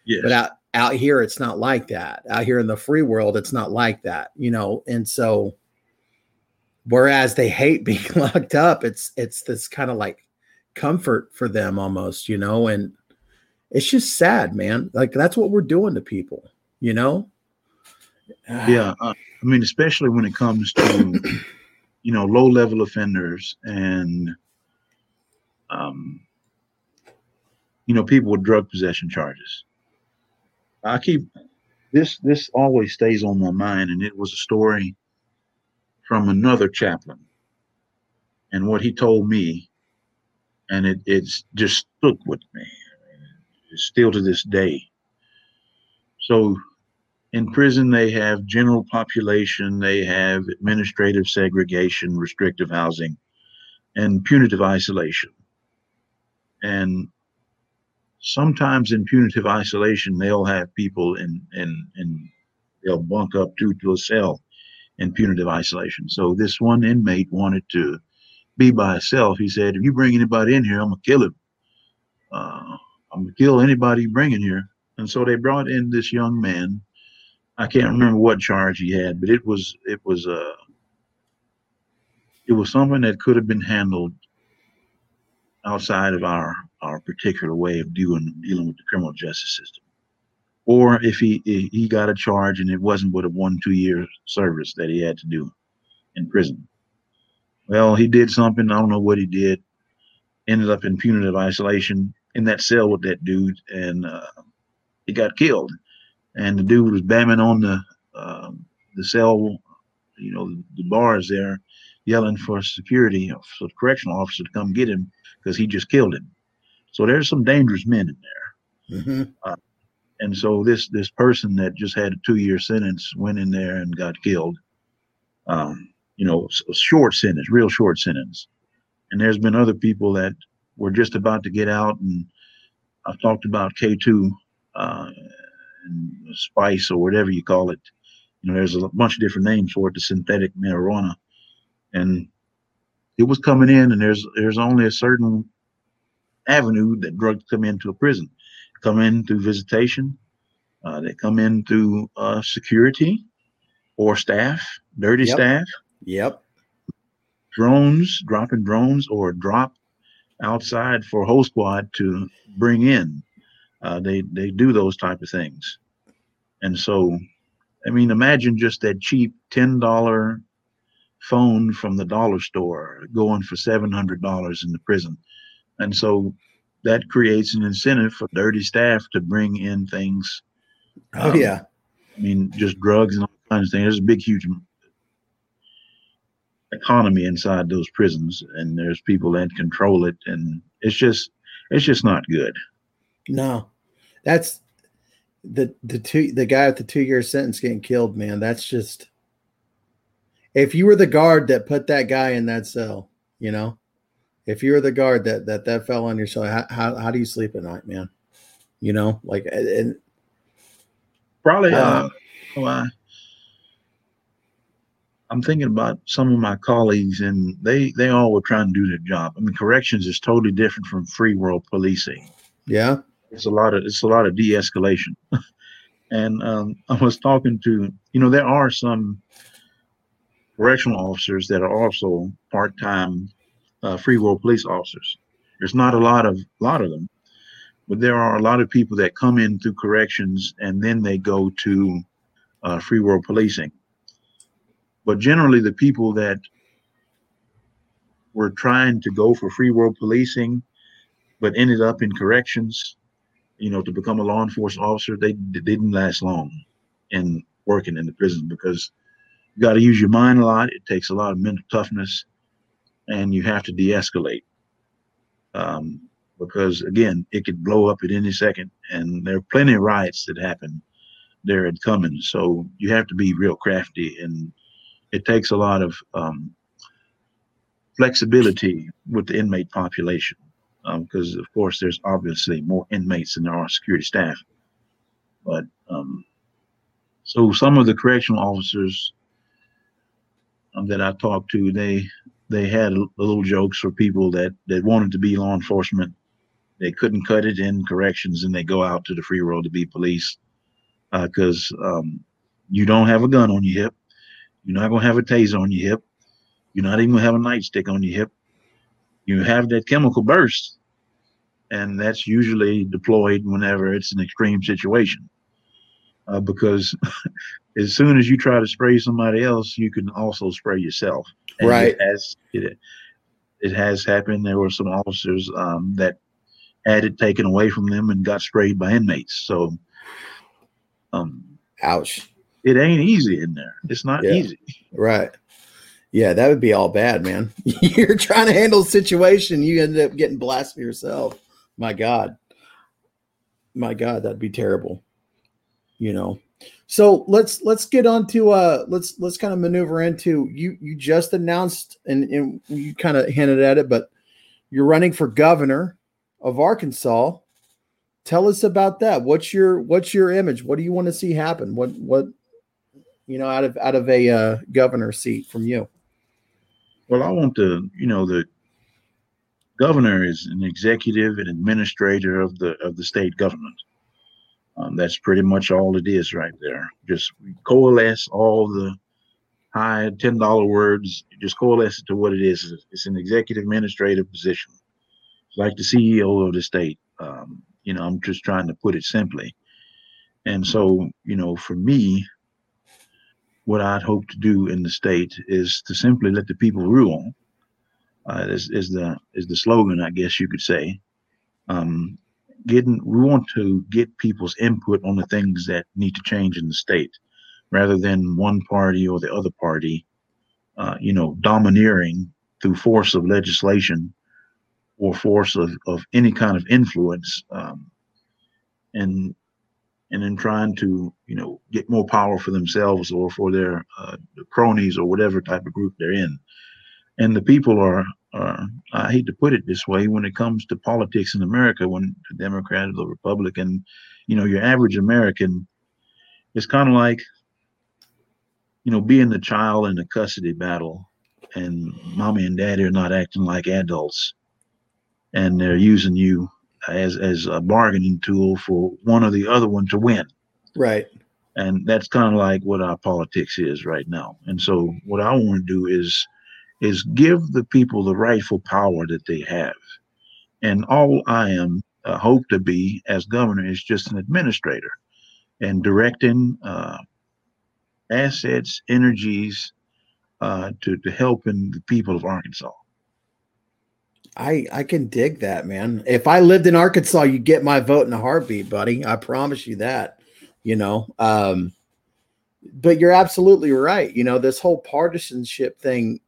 Yes. but out out here it's not like that. Out here in the free world it's not like that you know? And so whereas they hate being locked up it's it's this kind of like comfort for them almost you know? And it's just sad man. Like that's what we're doing to people you know? Yeah uh, i mean especially when it comes to you know low level offenders and um you know people with drug possession charges I keep this this always stays on my mind, and it was a story from another chaplain, and what he told me, and it it's just stuck with me, it's still to this day. So, in prison they have general population, they have administrative segregation, restrictive housing, and punitive isolation, and sometimes in punitive isolation, they'll have people in in in they'll bunk up to to a cell in punitive isolation. So this one inmate wanted to be by himself. He said, "If you bring anybody in here, I'm gonna kill him. Uh, I'm gonna kill anybody you bring in here." And so they brought in this young man. I can't remember what charge he had, but it was it was uh it was something that could have been handled outside of our our particular way of dealing dealing with the criminal justice system. Or if he he got a charge and it wasn't but a one two year service that he had to do in prison. Well, he did something. I don't know what he did. Ended up in punitive isolation in that cell with that dude, and uh, he got killed. And the dude was bamming on the uh, the cell, you know, the bars there, yelling for security, for correctional officer to come get him because he just killed him. So there's some dangerous men in there. Mm-hmm. Uh, and so this this person that just had a two year sentence went in there and got killed. Um, you know, a short sentence, real short sentence. And there's been other people that were just about to get out, and I've talked about K2 uh, and spice or whatever you call it. You know, there's a bunch of different names for it, the synthetic marijuana, and it was coming in, and there's there's only a certain avenue that drugs come into a prison. Come in through visitation. Uh, they come in through uh, security or staff, dirty yep. staff. Yep. Drones, dropping drones or drop outside for hoe squad to bring in. Uh, they they do those type of things, and so, I mean, imagine just that cheap ten dollar phone from the dollar store going for seven hundred dollars in the prison. And so that creates an incentive for dirty staff to bring in things. Oh um, yeah. I mean, just drugs and all kinds of things. There's a big, huge economy inside those prisons, and there's people that control it, and it's just, it's just not good. No, that's the the two the guy with the two year sentence getting killed. Man, that's just. If you were the guard that put that guy in that cell, you know, if you're the guard that that that fell on your side, how, how, how do you sleep at night, man? You know, like and probably. Uh, uh, I, I'm thinking about some of my colleagues, and they they all were trying to do their job. I mean, corrections is totally different from free world policing. Yeah, it's a lot of it's a lot of de-escalation. and um, I was talking to you know there are some correctional officers that are also part-time uh, free world police officers. There's not a lot of lot of them, but there are a lot of people that come in through corrections and then they go to uh, free world policing. But generally, the people that were trying to go for free world policing, but ended up in corrections, you know, to become a law enforcement officer, they, they didn't last long in working in the prison because you got to use your mind a lot. It takes a lot of mental toughness, and you have to de-escalate. Um, because again, it could blow up at any second, and there are plenty of riots that happen there at Cummins. So you have to be real crafty, and it takes a lot of um, flexibility with the inmate population. Because um, of course, there's obviously more inmates than there are security staff. But um, so some of the correctional officers um, that I talked to, they they had little jokes for people that that wanted to be law enforcement. They couldn't cut it in corrections, and they go out to the free world to be police because uh, um, you don't have a gun on your hip. You're not gonna have a taser on your hip. You're not even gonna have a nightstick on your hip. You have that chemical burst, and that's usually deployed whenever it's an extreme situation. Uh, because as soon as you try to spray somebody else, you can also spray yourself. And right. It has, it, it has happened. There were some officers um, that had it taken away from them and got sprayed by inmates. So, um, ouch. It ain't easy in there. It's not yeah. easy. Right. Yeah, that would be all bad, man. You're trying to handle a situation, you end up getting blasted yourself. My God. My God, that'd be terrible. You know. So let's let's get on to uh let's let's kind of maneuver into you you just announced and, and you kind of hinted at it, but you're running for governor of Arkansas. Tell us about that. What's your what's your image? What do you want to see happen? What what you know out of out of a uh, governor seat from you? Well, I want to, you know, the governor is an executive and administrator of the of the state government. Um, that's pretty much all it is right there. Just coalesce all the high ten dollar words. Just coalesce it to what it is. It's an executive administrative position, like the CEO of the state. Um, you know, I'm just trying to put it simply. And so, you know, for me, what I'd hope to do in the state is to simply let the people rule. Uh, is, is the is the slogan, I guess you could say. Um, getting we want to get people's input on the things that need to change in the state, rather than one party or the other party, uh, you know, domineering through force of legislation or force of, of any kind of influence. Um, and and then trying to you know get more power for themselves or for their uh, cronies or whatever type of group they're in and the people are, are i hate to put it this way when it comes to politics in america when the democrat or the republican you know your average american it's kind of like you know being the child in a custody battle and mommy and daddy are not acting like adults and they're using you as as a bargaining tool for one or the other one to win. Right. And that's kind of like what our politics is right now. And so what I want to do is is give the people the rightful power that they have. And all I am uh, hope to be as governor is just an administrator and directing uh, assets, energies uh, to, to helping the people of Arkansas. I I can dig that, man. If I lived in Arkansas, you get my vote in a heartbeat, buddy. I promise you that. You know, um, but you're absolutely right. You know, this whole partisanship thing,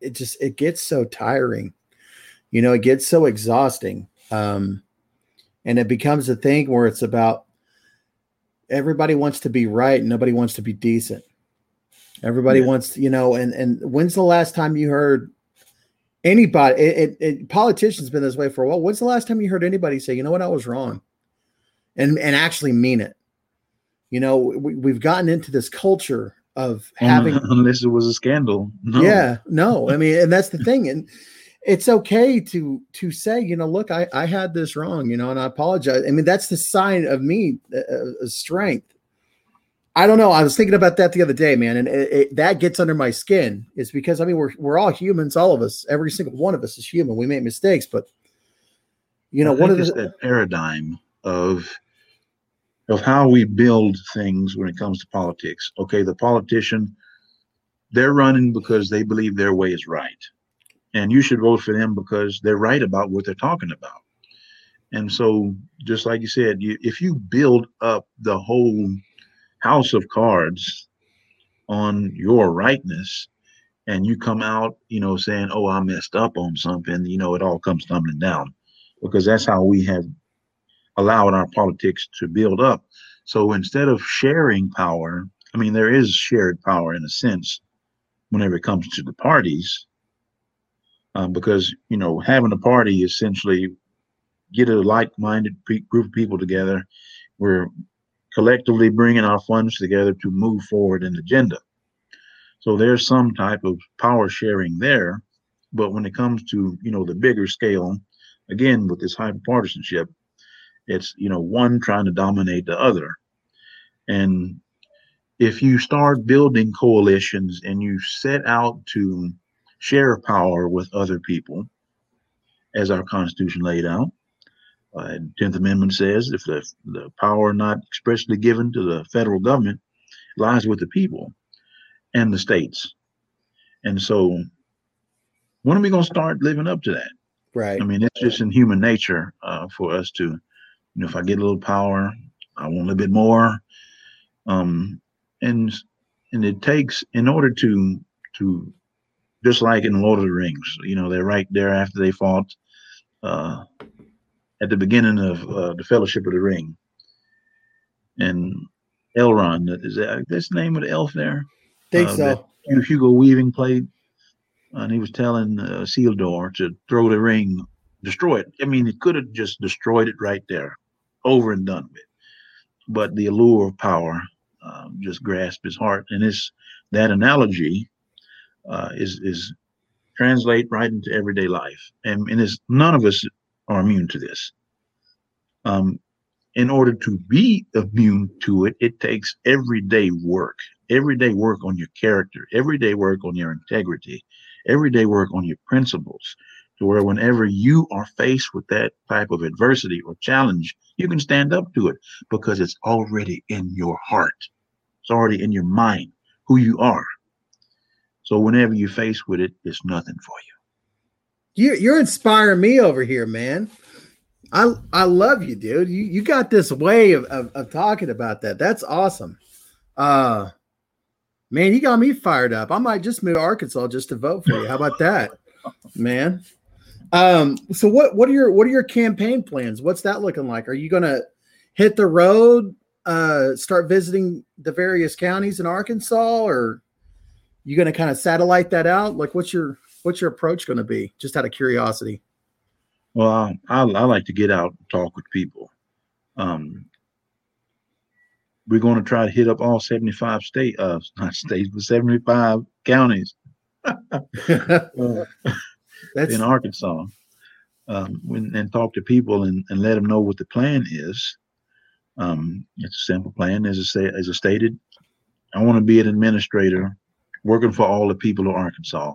it, just it gets so tiring. You know, it gets so exhausting. Um, and it becomes a thing where it's about everybody wants to be right and nobody wants to be decent. Everybody yeah. wants, you know, and and when's the last time you heard anybody it, it, it, politicians been this way for a while when's the last time you heard anybody say you know what i was wrong and and actually mean it you know we, we've gotten into this culture of having unless it was a scandal no. yeah no i mean and that's the thing and it's okay to to say you know look i i had this wrong you know and i apologize i mean that's the sign of me uh, uh strength I don't know. I was thinking about that the other day, man, and it, it, that gets under my skin. Is because I mean we're we're all humans, all of us. Every single one of us is human. We make mistakes, but you know, I one of the paradigm of of how we build things when it comes to politics. Okay, the politician, they're running because they believe their way is right. And you should vote for them because they're right about what they're talking about. And so, just like you said, you, if you build up the whole house of cards on your rightness and you come out, you know, saying, oh, I messed up on something, you know, it all comes tumbling down because that's how we have allowed our politics to build up. So instead of sharing power, I mean, there is shared power in a sense whenever it comes to the parties, um, because, you know, having a party essentially get a like-minded pe- group of people together. We're collectively bringing our funds together to move forward an agenda. So there's some type of power sharing there, but when it comes to you know the bigger scale, again with this hyperpartisanship, it's you know one trying to dominate the other, and if you start building coalitions and you set out to share power with other people, as our Constitution laid out, uh, 10th Amendment says if the, the power not expressly given to the federal government lies with the people and the states. And so when are we going to start living up to that? right. I mean, it's just in human nature uh, for us to, you know, if I get a little power, I want a little bit more. Um, and and it takes in order to to just like in Lord of the Rings, you know, they're right there after they fought. Uh, at the beginning of uh, the Fellowship of the Ring. And Elrond, is that that's the name of the elf there? Think Uh, so. that Hugo Weaving played, and he was telling uh, Isildur to throw the ring, destroy it. I mean, he could have just destroyed it right there, over and done with. But the allure of power um, just grasped his heart, and it's that analogy uh, is is translate right into everyday life, and and it's none of us are immune to this. Um, in order to be immune to it, it takes everyday work, everyday work on your character, everyday work on your integrity, everyday work on your principles, to where whenever you are faced with that type of adversity or challenge, you can stand up to it because it's already in your heart. It's already in your mind who you are. So whenever you're faced with it, it's nothing for you. You you're inspiring me over here, man. I I love you, dude. You you got this way of, of, of talking about that. That's awesome. Uh man, you got me fired up. I might just move to Arkansas just to vote for you. How about that? Man. Um, so what what are your what are your campaign plans? What's that looking like? Are you gonna hit the road, uh start visiting the various counties in Arkansas, or you gonna kind of satellite that out? Like what's your what's your approach gonna be? Just out of curiosity. Well, I, I, I like to get out and talk with people. Um, we're going to try to hit up all 75 state, uh, not states, but 75 counties uh, That's in Arkansas, um, when, and talk to people and, and let them know what the plan is. Um, it's a simple plan, as I say, as I stated. I want to be an administrator, working for all the people of Arkansas,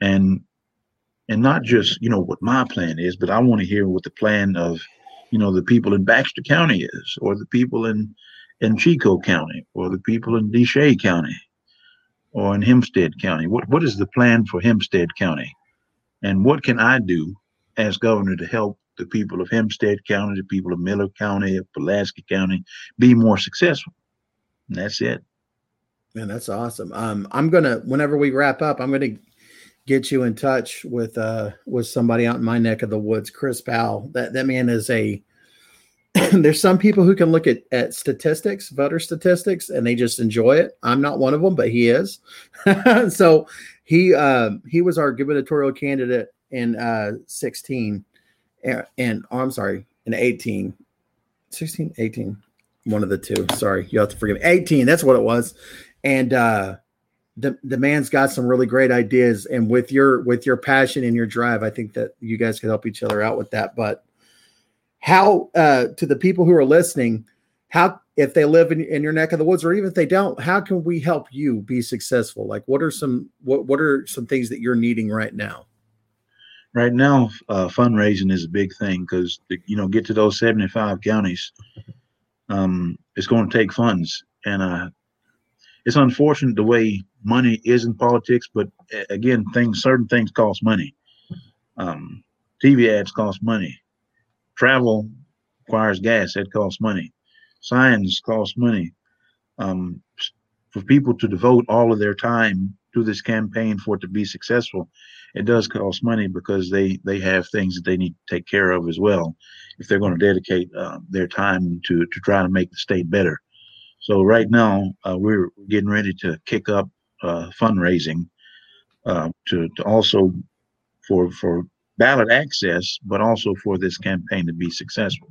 and and not just you know what my plan is, but I want to hear what the plan of you know the people in Baxter County is, or the people in in Chicot County, or the people in Desha County, or in Hempstead County. What what is the plan for Hempstead County, and what can I do as governor to help the people of Hempstead County, the people of Miller County, of Pulaski County, be more successful? And that's it. Man, that's awesome. Um, I'm gonna whenever we wrap up, I'm gonna get you in touch with uh with somebody out in my neck of the woods, Chris Powell. That that man is a there's some people who can look at at statistics, voter statistics, and they just enjoy it. I'm not one of them, but he is. so he um he was our gubernatorial candidate in uh 16 and, and oh, I'm sorry, in 18. 16, 18. One of the two. Sorry, you have to forgive me. 18, that's what it was. And uh the the man's got some really great ideas and with your with your passion and your drive i think that you guys could help each other out with that but how uh to the people who are listening how if they live in, in your neck of the woods, or even if they don't, how can we help you be successful? Like, what are some what what are some things that you're needing right now? Right now, uh, fundraising is a big thing because you know get to those 75 counties. Um, it's going to take funds, and uh, it's unfortunate the way money is in politics. But again, things certain things cost money. Um, TV ads cost money. Travel requires gas. That costs money. Signs cost money. Um, for people to devote all of their time to this campaign for it to be successful, it does cost money because they they have things that they need to take care of as well if they're going to dedicate uh, their time to to try to make the state better. So right now uh, we're getting ready to kick up uh, fundraising uh, to to also for for ballot access, but also for this campaign to be successful.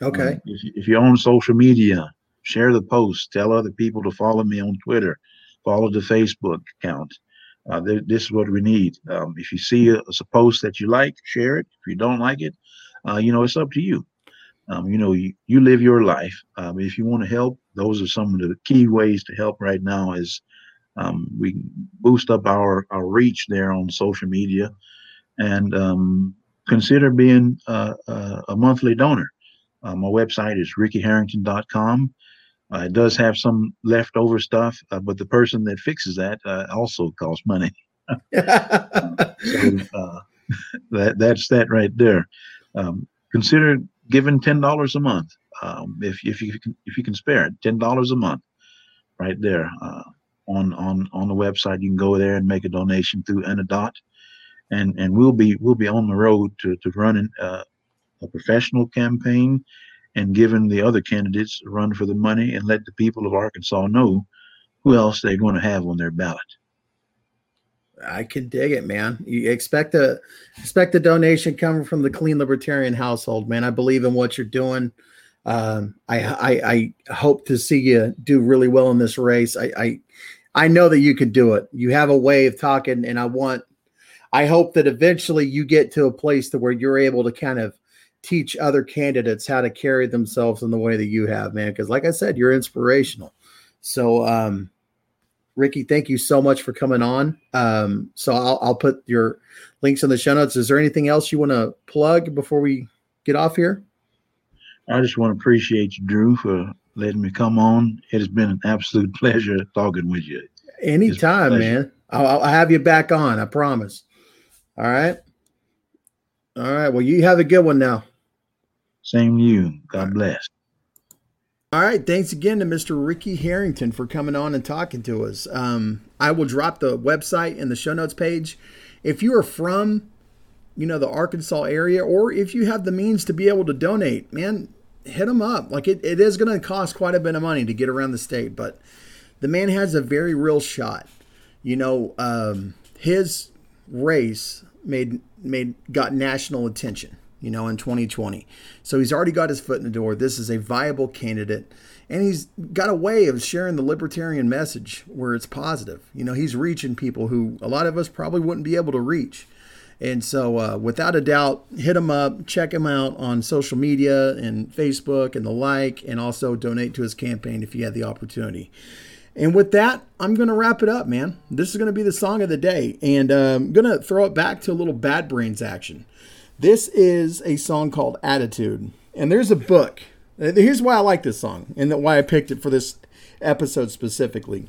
Okay. Um, if, if you're on social media, share the post, tell other people to follow me on Twitter, follow the Facebook account. Uh, th- this is what we need. Um, if you see a, a, post that you like, share it. If you don't like it, uh, you know, it's up to you. Um, you know, you, you live your life. Um, if you want to help, those are some of the key ways to help right now is um, we boost up our, our reach there on social media and um, consider being uh, uh, a monthly donor. Uh, my website is rickyharrington.com. Uh, it does have some leftover stuff, uh, but the person that fixes that uh, also costs money. so that that's that right there. Um, consider giving ten dollars a month um, if if you can if you can spare it. Ten dollars a month, right there on on on the website. You can go there and make a donation through Anedot and and we'll be we'll be on the road to to running uh, a professional campaign and giving the other candidates a run for the money and let the people of Arkansas know who else they're going to have on their ballot. I can dig it, man. You expect a expect a donation coming from the clean libertarian household, man. I believe in what you're doing. Um, I, I, I hope to see you do really well in this race. I, I I know that you could do it. You have a way of talking, and I want I hope that eventually you get to a place to where you're able to kind of teach other candidates how to carry themselves in the way that you have, man. Because, like I said, you're inspirational. So, um, Ricky, thank you so much for coming on. Um, so I'll, I'll put your links in the show notes. Is there anything else you want to plug before we get off here? I just want to appreciate you, Drew, for letting me come on. It has been an absolute pleasure talking with you. Anytime, man. I'll, I'll have you back on. I promise. All right. All right. Well, you have a good one now. Same to you. God bless. All right. Thanks again to Mr. Ricky Harrington for coming on and talking to us. Um, I will drop the website in the show notes page. If you are from, you know, the Arkansas area, or if you have the means to be able to donate, man, hit him up. Like it, it is going to cost quite a bit of money to get around the state, but the man has a very real shot. You know, um, his race made made got national attention, you know, in 2020. So he's already got his foot in the door. This is a viable candidate. And he's got a way of sharing the libertarian message where it's positive. You know, he's reaching people who a lot of us probably wouldn't be able to reach. And so, uh, without a doubt, hit him up, check him out on social media and Facebook and the like, and also donate to his campaign if you had the opportunity. And with that, I'm going to wrap it up, man. This is going to be the song of the day. And uh, I'm going to throw it back to a little Bad Brains action. This is a song called Attitude. And there's a book. Uh, here's why I like this song and why I picked it for this episode specifically.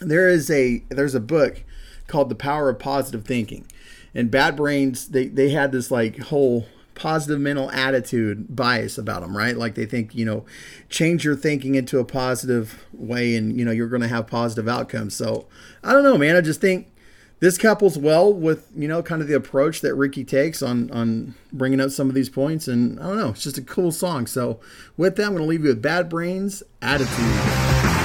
There is a there's a book called The Power of Positive Thinking. And Bad Brains, they, they had this like whole positive mental attitude bias about them, right? Like they think, you know, change your thinking into a positive way and, you know, you're going to have positive outcomes. So I don't know, man. I just think this couples well with, you know, kind of the approach that Ricky takes on, on bringing up some of these points. And I don't know, it's just a cool song. So with that, I'm going to leave you with Bad Brains Attitude.